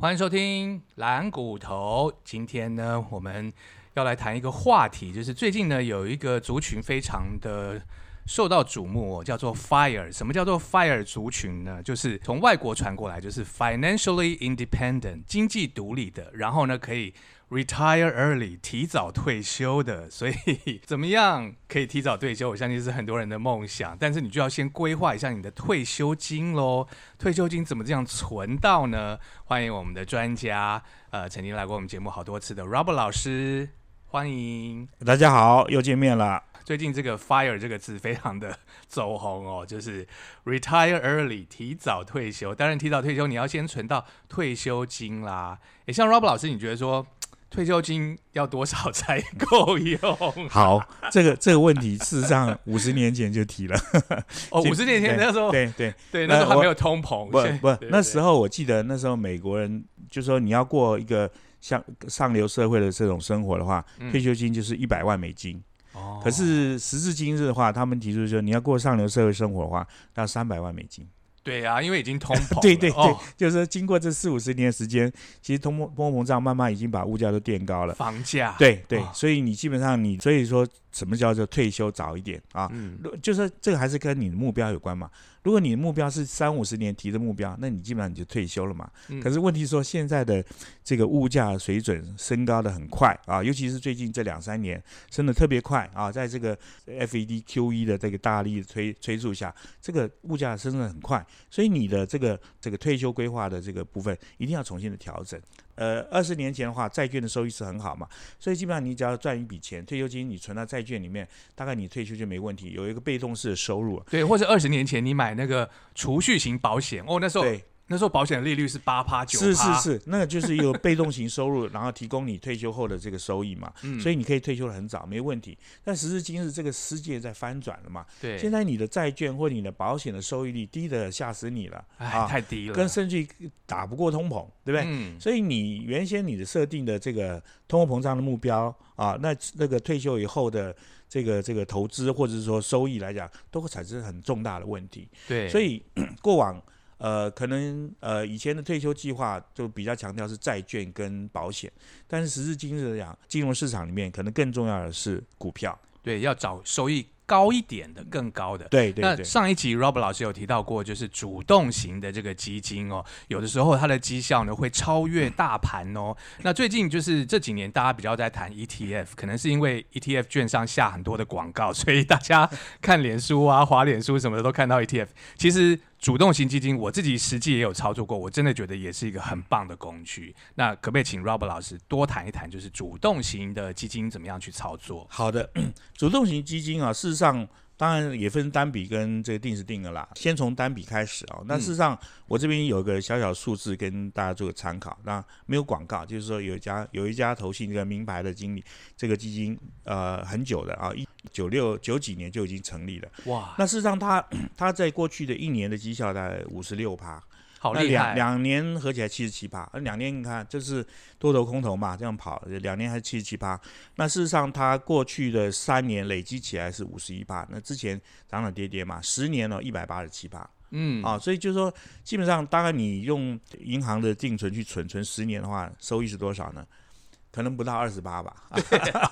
欢迎收听蓝骨头。今天呢，我们要来谈一个话题，就是最近呢有一个族群非常的受到瞩目、哦，叫做 FIRE。什么叫做 FIRE 族群呢？就是从外国传过来，就是 financially independent 经济独立的，然后呢可以 retire early 提早退休的。所以怎么样可以提早退休？我相信是很多人的梦想，但是你就要先规划一下你的退休金喽。退休金怎么这样存到呢？欢迎我们的专家，呃，曾经来过我们节目好多次的 Robert 老师，欢迎。大家好，又见面了。最近这个 “fire” 这个字非常的走红哦，就是 retire early 提早退休。当然，提早退休你要先存到退休金啦。也像 Robert 老师，你觉得说 退休金要多少才够用？好，这个这个问题事实上 五十年前就提了。哦，五十年前那时候，对对对，那时候还没有通膨。不不，那时候我记得那时候美国人就说你要过一个像上流社会的这种生活的话，退休金就是一百万美金。哦，可是时至今日的话，他们提出说你要过上流社会生活的话，要三百万美金。对啊，因为已经通膨。对对对，就是说经过这四五十年的时间，其实通膨通货膨胀慢慢已经把物价都垫高了。房价。对对，所以你基本上你所以说什么叫做退休早一点啊？嗯，就是这个还是跟你的目标有关嘛。如果你的目标是三五十年提的目标，那你基本上你就退休了嘛。可是问题说现在的这个物价水准升高的很快啊，尤其是最近这两三年升的特别快啊，在这个 FED QE 的这个大力催催促下，这个物价升的很快，所以你的这个这个退休规划的这个部分一定要重新的调整。呃，二十年前的话，债券的收益是很好嘛，所以基本上你只要赚一笔钱，退休金你存到债券里面，大概你退休就没问题，有一个被动式的收入。对，或者二十年前你买那个储蓄型保险，哦，那时候。对。那时候保险利率是八趴九，是是是，那个就是有被动型收入，然后提供你退休后的这个收益嘛，所以你可以退休的很早，没问题。但时至今日，这个世界在翻转了嘛，对，现在你的债券或你的保险的收益率低的吓死你了，啊，太低了，跟甚至打不过通膨，对不对？嗯，所以你原先你的设定的这个通货膨胀的目标啊，那那个退休以后的这个这个投资或者是说收益来讲，都会产生很重大的问题。对，所以 过往。呃，可能呃以前的退休计划就比较强调是债券跟保险，但是时至今日讲，金融市场里面可能更重要的是股票，对，要找收益。高一点的，更高的。对对。那上一集 Rob 老师有提到过，就是主动型的这个基金哦，有的时候它的绩效呢会超越大盘哦。那最近就是这几年大家比较在谈 ETF，可能是因为 ETF 券上下很多的广告，所以大家看脸书啊、滑脸书什么的都看到 ETF。其实主动型基金我自己实际也有操作过，我真的觉得也是一个很棒的工具。那可不可以请 Rob 老师多谈一谈，就是主动型的基金怎么样去操作？好的，主动型基金啊，事实上。当然也分单笔跟这个定时定额啦。先从单笔开始啊。那事实上，我这边有个小小数字跟大家做个参考。那没有广告，就是说有一家有一家投信这个名牌的经理，这个基金呃很久的啊，一九六九几年就已经成立了。哇！那事实上，他他在过去的一年的绩效大概五十六趴。好厉害！两两年合起来七十七趴，那两年你看就是多头空头嘛，这样跑，两年还是七十七趴。那事实上，它过去的三年累积起来是五十一趴，那之前涨涨跌跌嘛，十年了一百八十七趴。嗯，啊，所以就是说，基本上大概你用银行的定存去存，存十年的话，收益是多少呢？可能不到 二十八吧。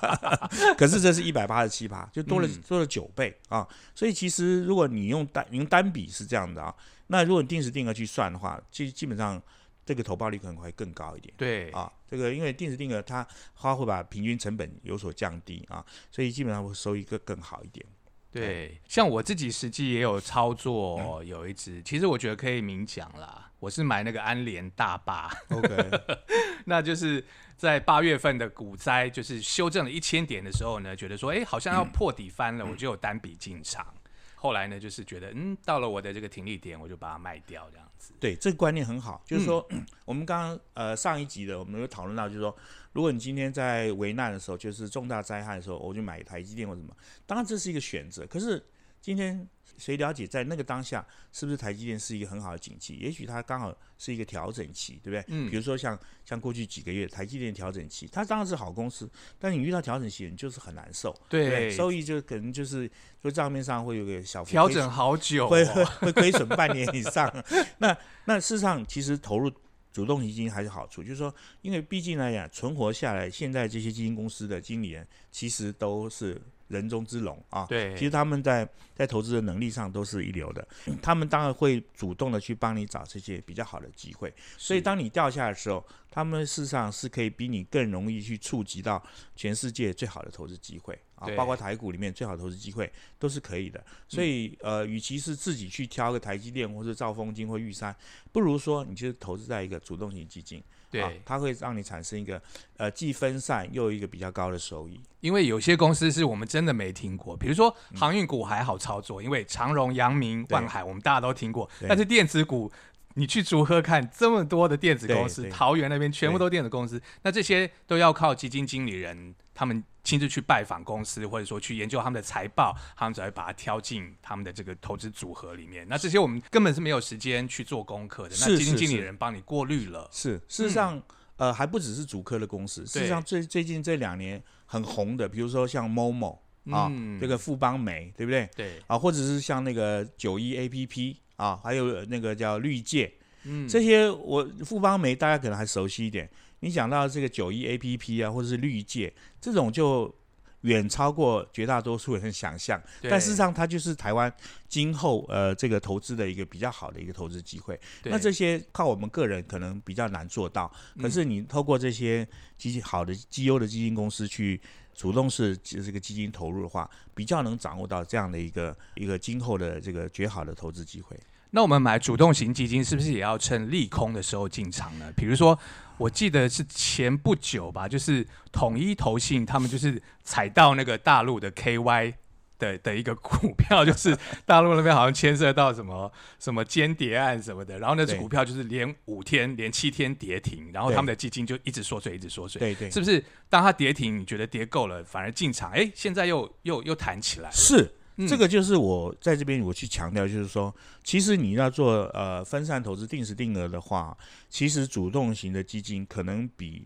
可是这是一百八十七趴，就多了多了九倍啊。所以其实如果你用单用单笔是这样的啊。那如果你定时定额去算的话，基基本上这个投报率可能会更高一点。对啊，这个因为定时定额它它会把平均成本有所降低啊，所以基本上会收益更更好一点。对，像我自己实际也有操作，有一只，其实我觉得可以明讲啦。我是买那个安联大坝，OK，那就是在八月份的股灾，就是修正了一千点的时候呢，觉得说，哎，好像要破底翻了，我就有单笔进场。后来呢，就是觉得，嗯，到了我的这个停利点，我就把它卖掉，这样子。对，这个观念很好。就是说，我们刚刚呃上一集的，我们有讨论到，就是说，如果你今天在危难的时候，就是重大灾害的时候，我就买台积电或什么，当然这是一个选择。可是今天。谁了解在那个当下是不是台积电是一个很好的景气？也许它刚好是一个调整期，对不对？嗯。比如说像像过去几个月台积电调整期，它当然是好公司，但你遇到调整期，你就是很难受。对。收益就可能就是说账面上会有个小调整好久，会会会亏损半年以上。那那事实上其实投入主动型基金还是好处，就是说，因为毕竟来讲，存活下来，现在这些基金公司的经理人其实都是。人中之龙啊，对，其实他们在在投资的能力上都是一流的，他们当然会主动的去帮你找这些比较好的机会，所以当你掉下来的时候，他们事实上是可以比你更容易去触及到全世界最好的投资机会啊，包括台股里面最好的投资机会都是可以的，所以呃，与其是自己去挑个台积电或者兆丰金或玉山，不如说你就是投资在一个主动型基金。对，它会让你产生一个呃既分散又一个比较高的收益。因为有些公司是我们真的没听过，比如说航运股还好操作，因为长荣、阳明、万海我们大家都听过，但是电子股。你去竹科看这么多的电子公司，桃园那边全部都电子公司，那这些都要靠基金经理人他们亲自去拜访公司，或者说去研究他们的财报，他们才会把它挑进他们的这个投资组合里面。那这些我们根本是没有时间去做功课的，那基金经理人帮你过滤了。是，事实上，呃，还不只是主科的公司，事实上最最近这两年很红的，比如说像 Momo 啊，这个富邦美，对不对？对。啊，或者是像那个九一 APP。啊，还有那个叫绿界，嗯，这些我富邦媒大家可能还熟悉一点。你讲到这个九一 A P P 啊，或者是绿界，这种就远超过绝大多数人的想象。但事实上，它就是台湾今后呃这个投资的一个比较好的一个投资机会。那这些靠我们个人可能比较难做到，可是你透过这些基金好的绩优的基金公司去主动式这个基金投入的话，比较能掌握到这样的一个一个今后的这个绝好的投资机会。那我们买主动型基金是不是也要趁利空的时候进场呢？比如说，我记得是前不久吧，就是统一投信他们就是踩到那个大陆的 KY 的的一个股票，就是大陆那边好像牵涉到什么什么间谍案什么的，然后那只股票就是连五天连七天跌停，然后他们的基金就一直缩水，一直缩水。对对，是不是？当它跌停，你觉得跌够了，反而进场，哎，现在又又又弹起来。是。这个就是我在这边我去强调，就是说，其实你要做呃分散投资、定时定额的话，其实主动型的基金可能比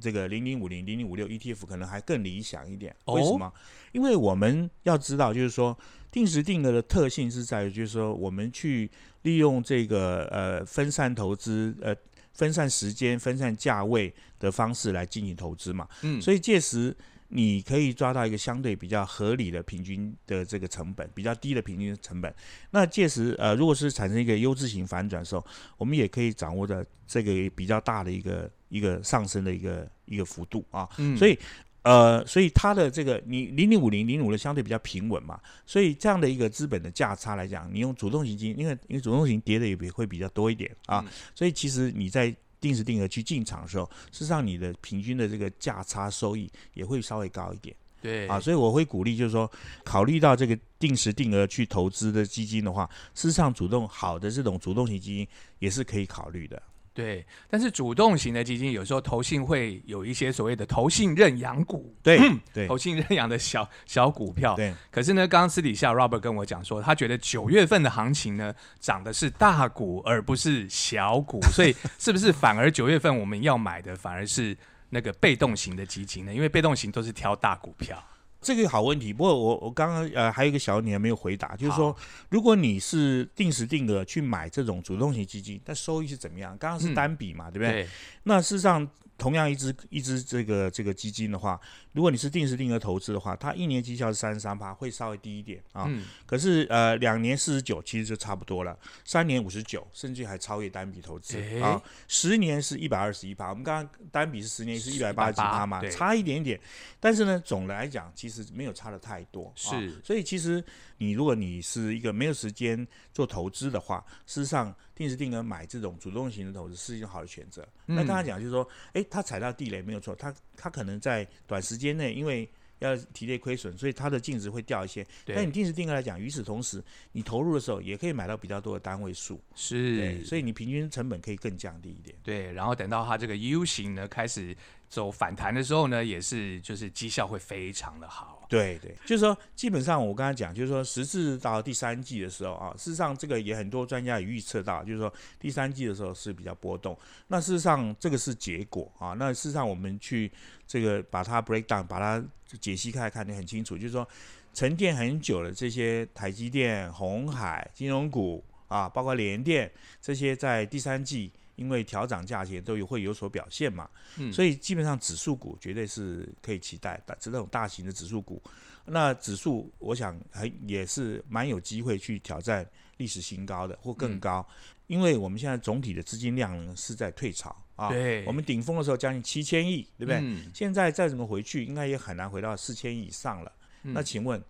这个零零五零、零零五六 ETF 可能还更理想一点。为什么？因为我们要知道，就是说定时定额的特性是在于，就是说我们去利用这个呃分散投资、呃分散时间、分散价位的方式来进行投资嘛。嗯，所以届时。你可以抓到一个相对比较合理的平均的这个成本，比较低的平均成本。那届时，呃，如果是产生一个优质型反转的时候，我们也可以掌握的这个比较大的一个一个上升的一个一个幅度啊。嗯。所以，呃，所以它的这个你零零五零零五的相对比较平稳嘛，所以这样的一个资本的价差来讲，你用主动型基金，因为因为主动型跌的也比会比较多一点啊，所以其实你在。定时定额去进场的时候，事实上你的平均的这个价差收益也会稍微高一点。对啊，所以我会鼓励，就是说，考虑到这个定时定额去投资的基金的话，事实上主动好的这种主动型基金也是可以考虑的。对，但是主动型的基金有时候投信会有一些所谓的投信认养股，对，对，投信认养的小小股票。对，可是呢，刚刚私底下 Robert 跟我讲说，他觉得九月份的行情呢，涨的是大股而不是小股，所以是不是反而九月份我们要买的反而是那个被动型的基金呢？因为被动型都是挑大股票。这个好问题，不过我我刚刚呃还有一个小问题还没有回答，就是说，如果你是定时定额去买这种主动型基金，那收益是怎么样？刚刚是单笔嘛，对不对？那事实上。同样一只一只这个这个基金的话，如果你是定时定额投资的话，它一年绩效是三十三趴，会稍微低一点啊。嗯。可是呃，两年四十九其实就差不多了，三年五十九，甚至还超越单笔投资啊。十年是一百二十一趴，我们刚刚单笔是十年是一百八十几趴嘛，差一点点。但是呢，总的来讲，其实没有差的太多。是。所以其实你如果你是一个没有时间做投资的话，事实上。定时定额买这种主动型的投资是一种好的选择。那刚才讲就是说，哎，他踩到地雷没有错，他他可能在短时间内因为要体内亏损，所以它的净值会掉一些。但你定时定额来讲，与此同时，你投入的时候也可以买到比较多的单位数，是，所以你平均成本可以更降低一点。对，然后等到它这个 U 型呢开始走反弹的时候呢，也是就是绩效会非常的好。对对，就是说，基本上我刚才讲，就是说，实质到第三季的时候啊，事实上这个也很多专家也预测到，就是说第三季的时候是比较波动。那事实上这个是结果啊。那事实上我们去这个把它 break down，把它解析开看得很清楚，就是说沉淀很久的这些台积电、红海、金融股啊，包括联电这些，在第三季因为调涨价钱都有会有所表现嘛，嗯。所以基本上指数股绝对是可以期待的，这种大型的指数股，那指数我想还也是蛮有机会去挑战历史新高的或更高，因为我们现在总体的资金量呢是在退潮啊，对，我们顶峰的时候将近七千亿，对不对？嗯。现在再怎么回去，应该也很难回到四千亿以上了。嗯。那请问，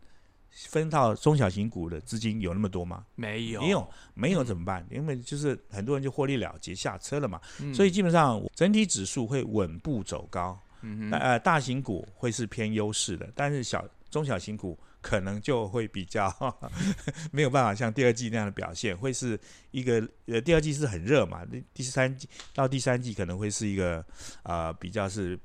分到中小型股的资金有那么多吗？没有没有，没有怎么办？因为就是很多人就获利了结下车了嘛，嗯所以基本上整体指数会稳步走高。嗯那呃，大型股会是偏优势的，但是小中小型股可能就会比较 没有办法像第二季那样的表现，会是一个呃，第二季是很热嘛，第第三季到第三季可能会是一个呃比较是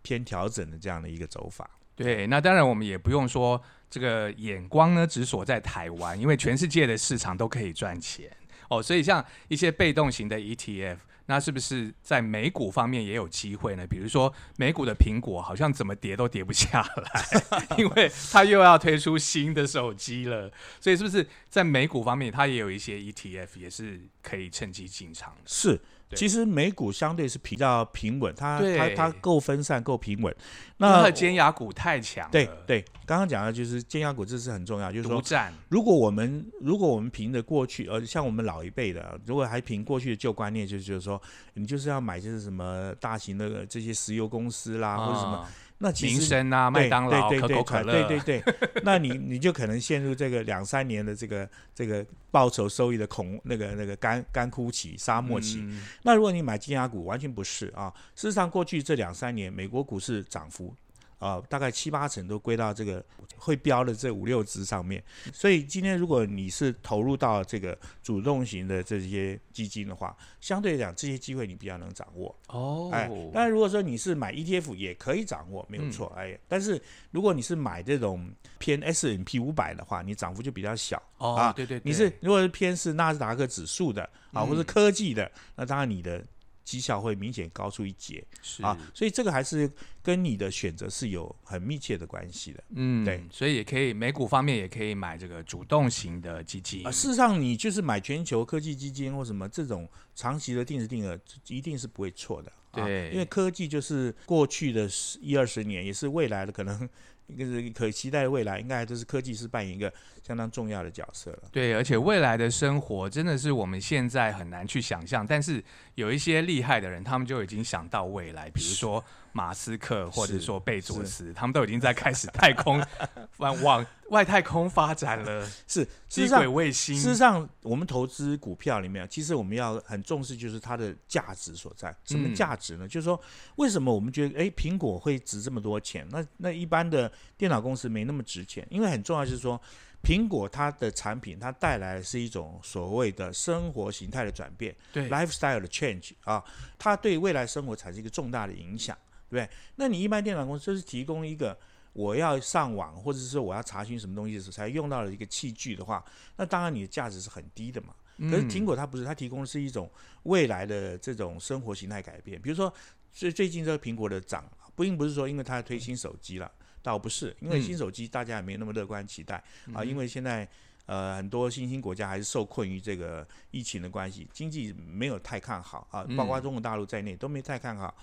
偏调整的这样的一个走法。对，那当然我们也不用说这个眼光呢只锁在台湾，因为全世界的市场都可以赚钱哦。所以像一些被动型的 ETF，那是不是在美股方面也有机会呢？比如说美股的苹果好像怎么跌都跌不下来，因为它又要推出新的手机了，所以是不是在美股方面它也有一些 ETF 也是可以趁机进场的？是，其实美股相对是比较平稳，它它它够分散，够平稳。那的尖牙股太强了，对对，刚刚讲的就是尖牙股，这是很重要，就是说，如果我们如果我们凭着过去，呃，像我们老一辈的，如果还凭过去的旧观念，就是就是说，你就是要买就是什么大型的这些石油公司啦，或者什么，啊那其实民生啊、麦对当劳、对对对可口可乐，对对对，那你你就可能陷入这个两三年的这个这个报酬收益的恐那个那个干干枯期、沙漠期。嗯那如果你买金牙股，完全不是啊。事实上，过去这两三年，美国股市涨幅啊、大概七八成都归到这个会标的这五六只上面。所以今天如果你是投入到这个主动型的这些基金的话，相对来讲这些机会你比较能掌握。哦，哎，当然如果说你是买 ETF 也可以掌握，没有错。哎，但是如果你是买这种偏 S N P 五百的话，你涨幅就比较小。哦，啊对对对，你是如果是偏是纳斯达克指数的啊，嗯或是科技的，那当然你的绩效会明显高出一截是啊，所以这个还是跟你的选择是有很密切的关系的嗯，对，所以也可以美股方面也可以买这个主动型的基金啊。事实上，你就是买全球科技基金或什么这种长期的定时定额，一定是不会错的。啊对因为科技就是过去的十一二十年，也是未来的可能。一个是可期待的未来，应该就是科技是扮演一个相当重要的角色了。对，而且未来的生活真的是我们现在很难去想象，但是有一些厉害的人，他们就已经想到未来，比如说马斯克或者说贝佐斯，他们都已经在开始太空 往往外太空发展了，是，实上，卫星事实上，我们投资股票里面，其实我们要很重视，就是它的价值所在。什么嗯价值呢？就是说，为什么我们觉得，诶，苹果会值这么多钱？那那一般的电脑公司没那么值钱，因为很重要就是说，苹果它的产品它带来的是一种所谓的生活形态的转变对，，lifestyle 的 change 啊，它对未来生活产生一个重大的影响，对不对？那你一般电脑公司就是提供一个。我要上网，或者是说我要查询什么东西的时候才用到的一个器具的话，那当然你的价值是很低的嘛。可是苹嗯果它不是，它提供的是一种未来的这种生活形态改变。比如说，最最近这个苹果的涨，不并不是说因为它推新手机了，倒不是，因为嗯新手机大家也没那么乐观期待、啊，因为现在呃很多新兴国家还是受困于这个疫情的关系，经济没有太看好啊，包括嗯中国大陆在内都没太看好。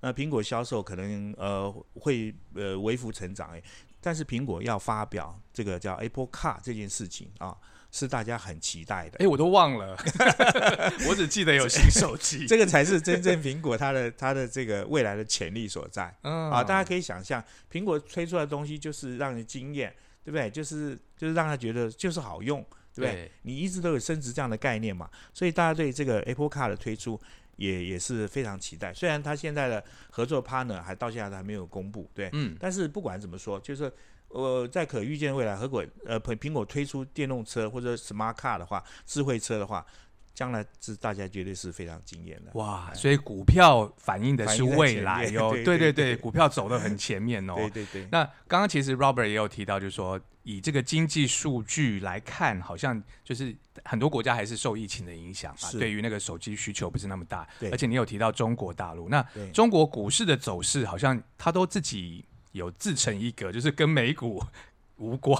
那苹果销售可能呃会呃微幅成长诶，但是苹果要发表这个叫 Apple Car 这件事情啊，是大家很期待的。哎，我都忘了，我只记得有新手机，这个才是真正苹果它的它的这个未来的潜力所在嗯啊！大家可以想象，苹果推出来的东西就是让人惊艳，对不对？就是就是让他觉得就是好用，对不对？对你一直都有升值这样的概念嘛，所以大家对这个 Apple Car 的推出也也是非常期待。虽然它现在的合作 partner 还到现在都还没有公布，对，嗯，但是不管怎么说，就是呃，在可预见未来，合果呃苹苹果推出电动车或者 Smart Car 的话，智慧车的话，将来是大家绝对是非常惊艳的。哇，所以股票反映的是未来哟，对对对股票走得很前面哦。对对对，那刚刚其实 Robert 也有提到，就是说以这个经济数据来看，好像就是很多国家还是受疫情的影响嘛，是对于那个手机需求不是那么大。对而且你有提到中国大陆，那中国股市的走势好像它都自己有自成一格，就是跟美股无关。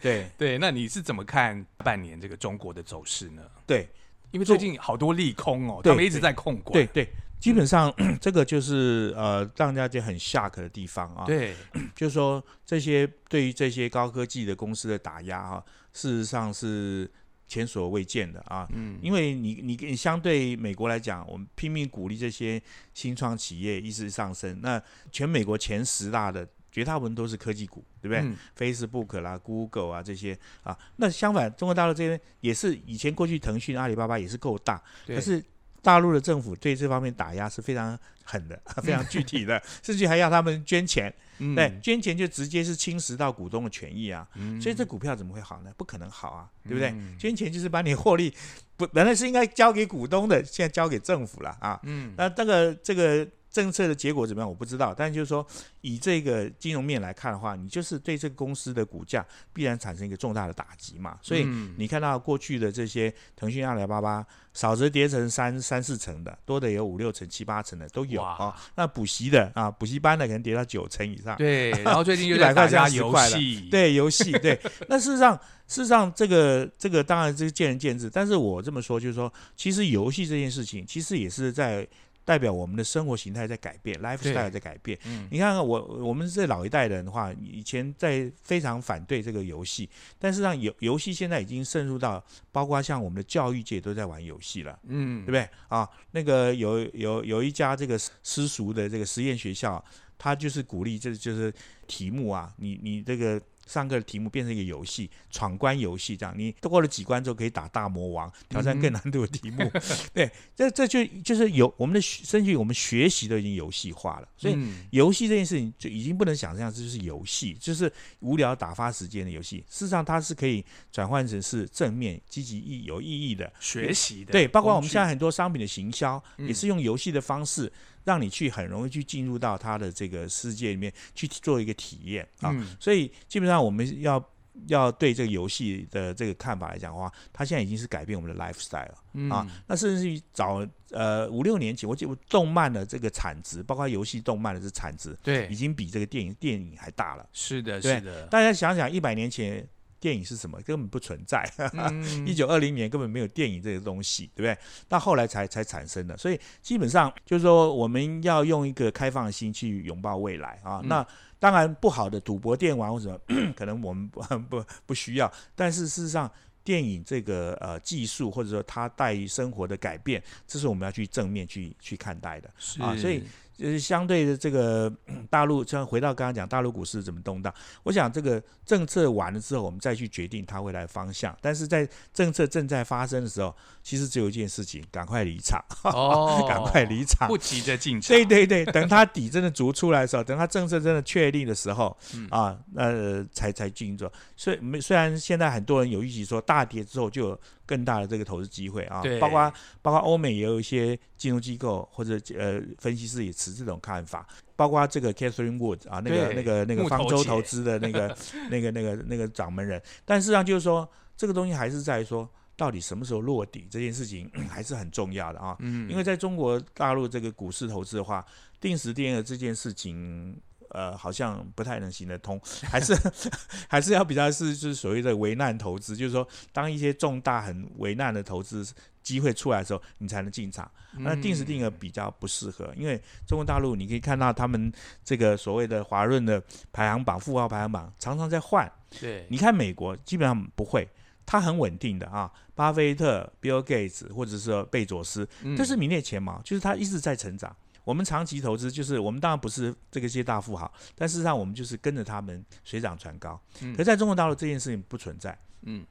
对 对，那你是怎么看半年这个中国的走势呢？对，因为最近好多利空哦，他们一直在控管。对对，基本上 这个就是呃，让大家很 shock 的地方啊。对，就是说这些对于这些高科技的公司的打压啊，事实上是前所未见的啊。嗯，因为你你你相对美国来讲，我们拼命鼓励这些新创企业一直上升。那全美国前十大的绝大部分都是科技股，对不对、嗯 f a c e b o o k 啦、Google 啊这些啊。那相反，中国大陆这边也是以前过去腾讯、阿里巴巴也是够大，对可是大陆的政府对这方面打压是非常狠的，非常具体的，甚至还要他们捐钱。嗯对，捐钱就直接是侵蚀到股东的权益啊。嗯所以这股票怎么会好呢？不可能好啊，对不对？嗯 捐钱就是把你获利不本来是应该交给股东的，现在交给政府了啊。嗯，那这个这个政策的结果怎么样？我不知道，但就是说，以这个金融面来看的话，你就是对这个公司的股价必然产生一个重大的打击嘛。所以嗯你看到过去的这些腾讯、阿里巴巴，少则跌成三三四成的，多的有五六成、七八成的都有哇啊。那补习的啊，补习班的可能跌到九成以上。对，然后最近又100在打块这样10压游戏，对游戏，对。那事实上，事实上，这个这个当然这是见仁见智。但是我这么说，就是说，其实游戏这件事情，其实也是在代表我们的生活形态在改变，lifestyle 在改变。嗯你看看我我们这老一代人的话，以前在非常反对这个游戏，但是让游游戏现在已经渗入到，包括像我们的教育界都在玩游戏了。嗯，对不对啊？那个有有有一家这个私塾的这个实验学校，他就是鼓励这就是题目啊，你你这个上课的题目变成一个游戏，闯关游戏这样，你过了几关之后可以打大魔王，挑战更难度的题目。对，这这就就是有我们的学甚至于我们学习都已经游戏化了，所以。嗯游戏这件事情就已经不能想象这就是游戏，就是无聊打发时间的游戏。事实上，它是可以转换成是正面、积极意有意义的学习的对，包括我们现在很多商品的行销，嗯也是用游戏的方式，让你去很容易去进入到他的这个世界里面去做一个体验啊。嗯所以基本上我们要要对这个游戏的这个看法来讲的话，它现在已经是改变我们的 lifestyle 了嗯啊。那甚至于早呃五六年前，我记得动漫的这个产值，包括游戏动漫的这产值，对已，经比这个电影电影还大了。是的，是的，大家想想，一百年前电影是什么？根本不存在。嗯一九二零年根本没有电影这个东西，对不对？到后来才才产生的，所以基本上就是说，我们要用一个开放的心去拥抱未来啊。嗯那当然，不好的赌博、电玩或者 可能我们 不不不需要，但是事实上。电影这个呃技术，或者说它带于生活的改变，这是我们要去正面去去看待的。啊所以就是相对的这个嗯大陆，像回到刚刚讲大陆股市怎么动荡，我想这个政策完了之后，我们再去决定它未来的方向。但是在政策正在发生的时候，其实只有一件事情，赶快离场，哦赶快离场。不急着进场，对对对，等它底真的足出来的时候，等它政策真的确定的时候，嗯啊，那、才才进做。所以没虽然现在很多人有预期说大跌之后就有更大的这个投资机会啊。对，包括包括欧美也有一些金融机构或者呃分析师也持这种看法，包括这个 Catherine Wood 啊，那个那个那个方舟投资的那个 那个那个那个掌门人，但事实上就是说这个东西还是在于说。到底什么时候落底这件事情 还是很重要的啊，嗯，因为在中国大陆这个股市投资的话，定时定额这件事情，呃，好像不太能行得通，还是 还是要比较是就是所谓的危难投资，就是说，当一些重大很危难的投资机会出来的时候，你才能进场。那定时定额比较不适合，因为中国大陆你可以看到他们这个所谓的华润的排行榜、富豪排行榜常常在换。对，你看美国基本上不会，它很稳定的啊，巴菲特、Bill Gates 或者是说贝佐斯，嗯这是名列前茅，就是它一直在成长。我们长期投资，就是我们当然不是这个些大富豪，但事实上我们就是跟着他们水涨船高。嗯可在中国大陆这件事情不存在，嗯，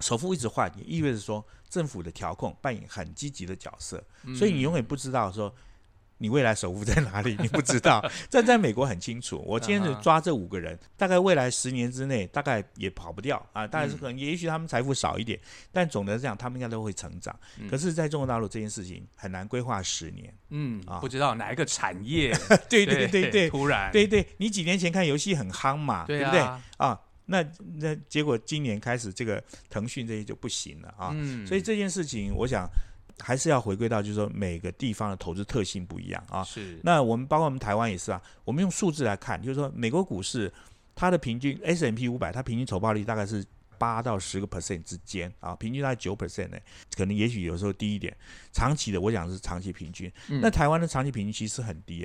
首富一直换，也意味着说政府的调控扮演很积极的角色，嗯所以你永远不知道说你未来首富在哪里，你不知道。这在美国很清楚，我今天就抓这五个人，大概未来十年之内，大概也跑不掉啊。当然嗯是可能，也许他们财富少一点，但总的来讲，他们应该都会成长。嗯可是，在中国大陆这件事情很难规划十年。嗯啊，不知道哪一个产业，对对对对突然，对对，你几年前看游戏很夯嘛，对不对啊？啊？那那结果今年开始，这个腾讯这些就不行了啊。嗯，所以这件事情，我想还是要回归到，就是说每个地方的投资特性不一样啊。是那我们包括我们台湾也是啊，我们用数字来看，就是说美国股市它的平均 S M P 五百，它平均投报率大概是八到十个 percent 之间啊，平均大概九 percent 呢，可能也许有时候低一点。长期的，我讲是长期平均。那台湾的长期平均其实很低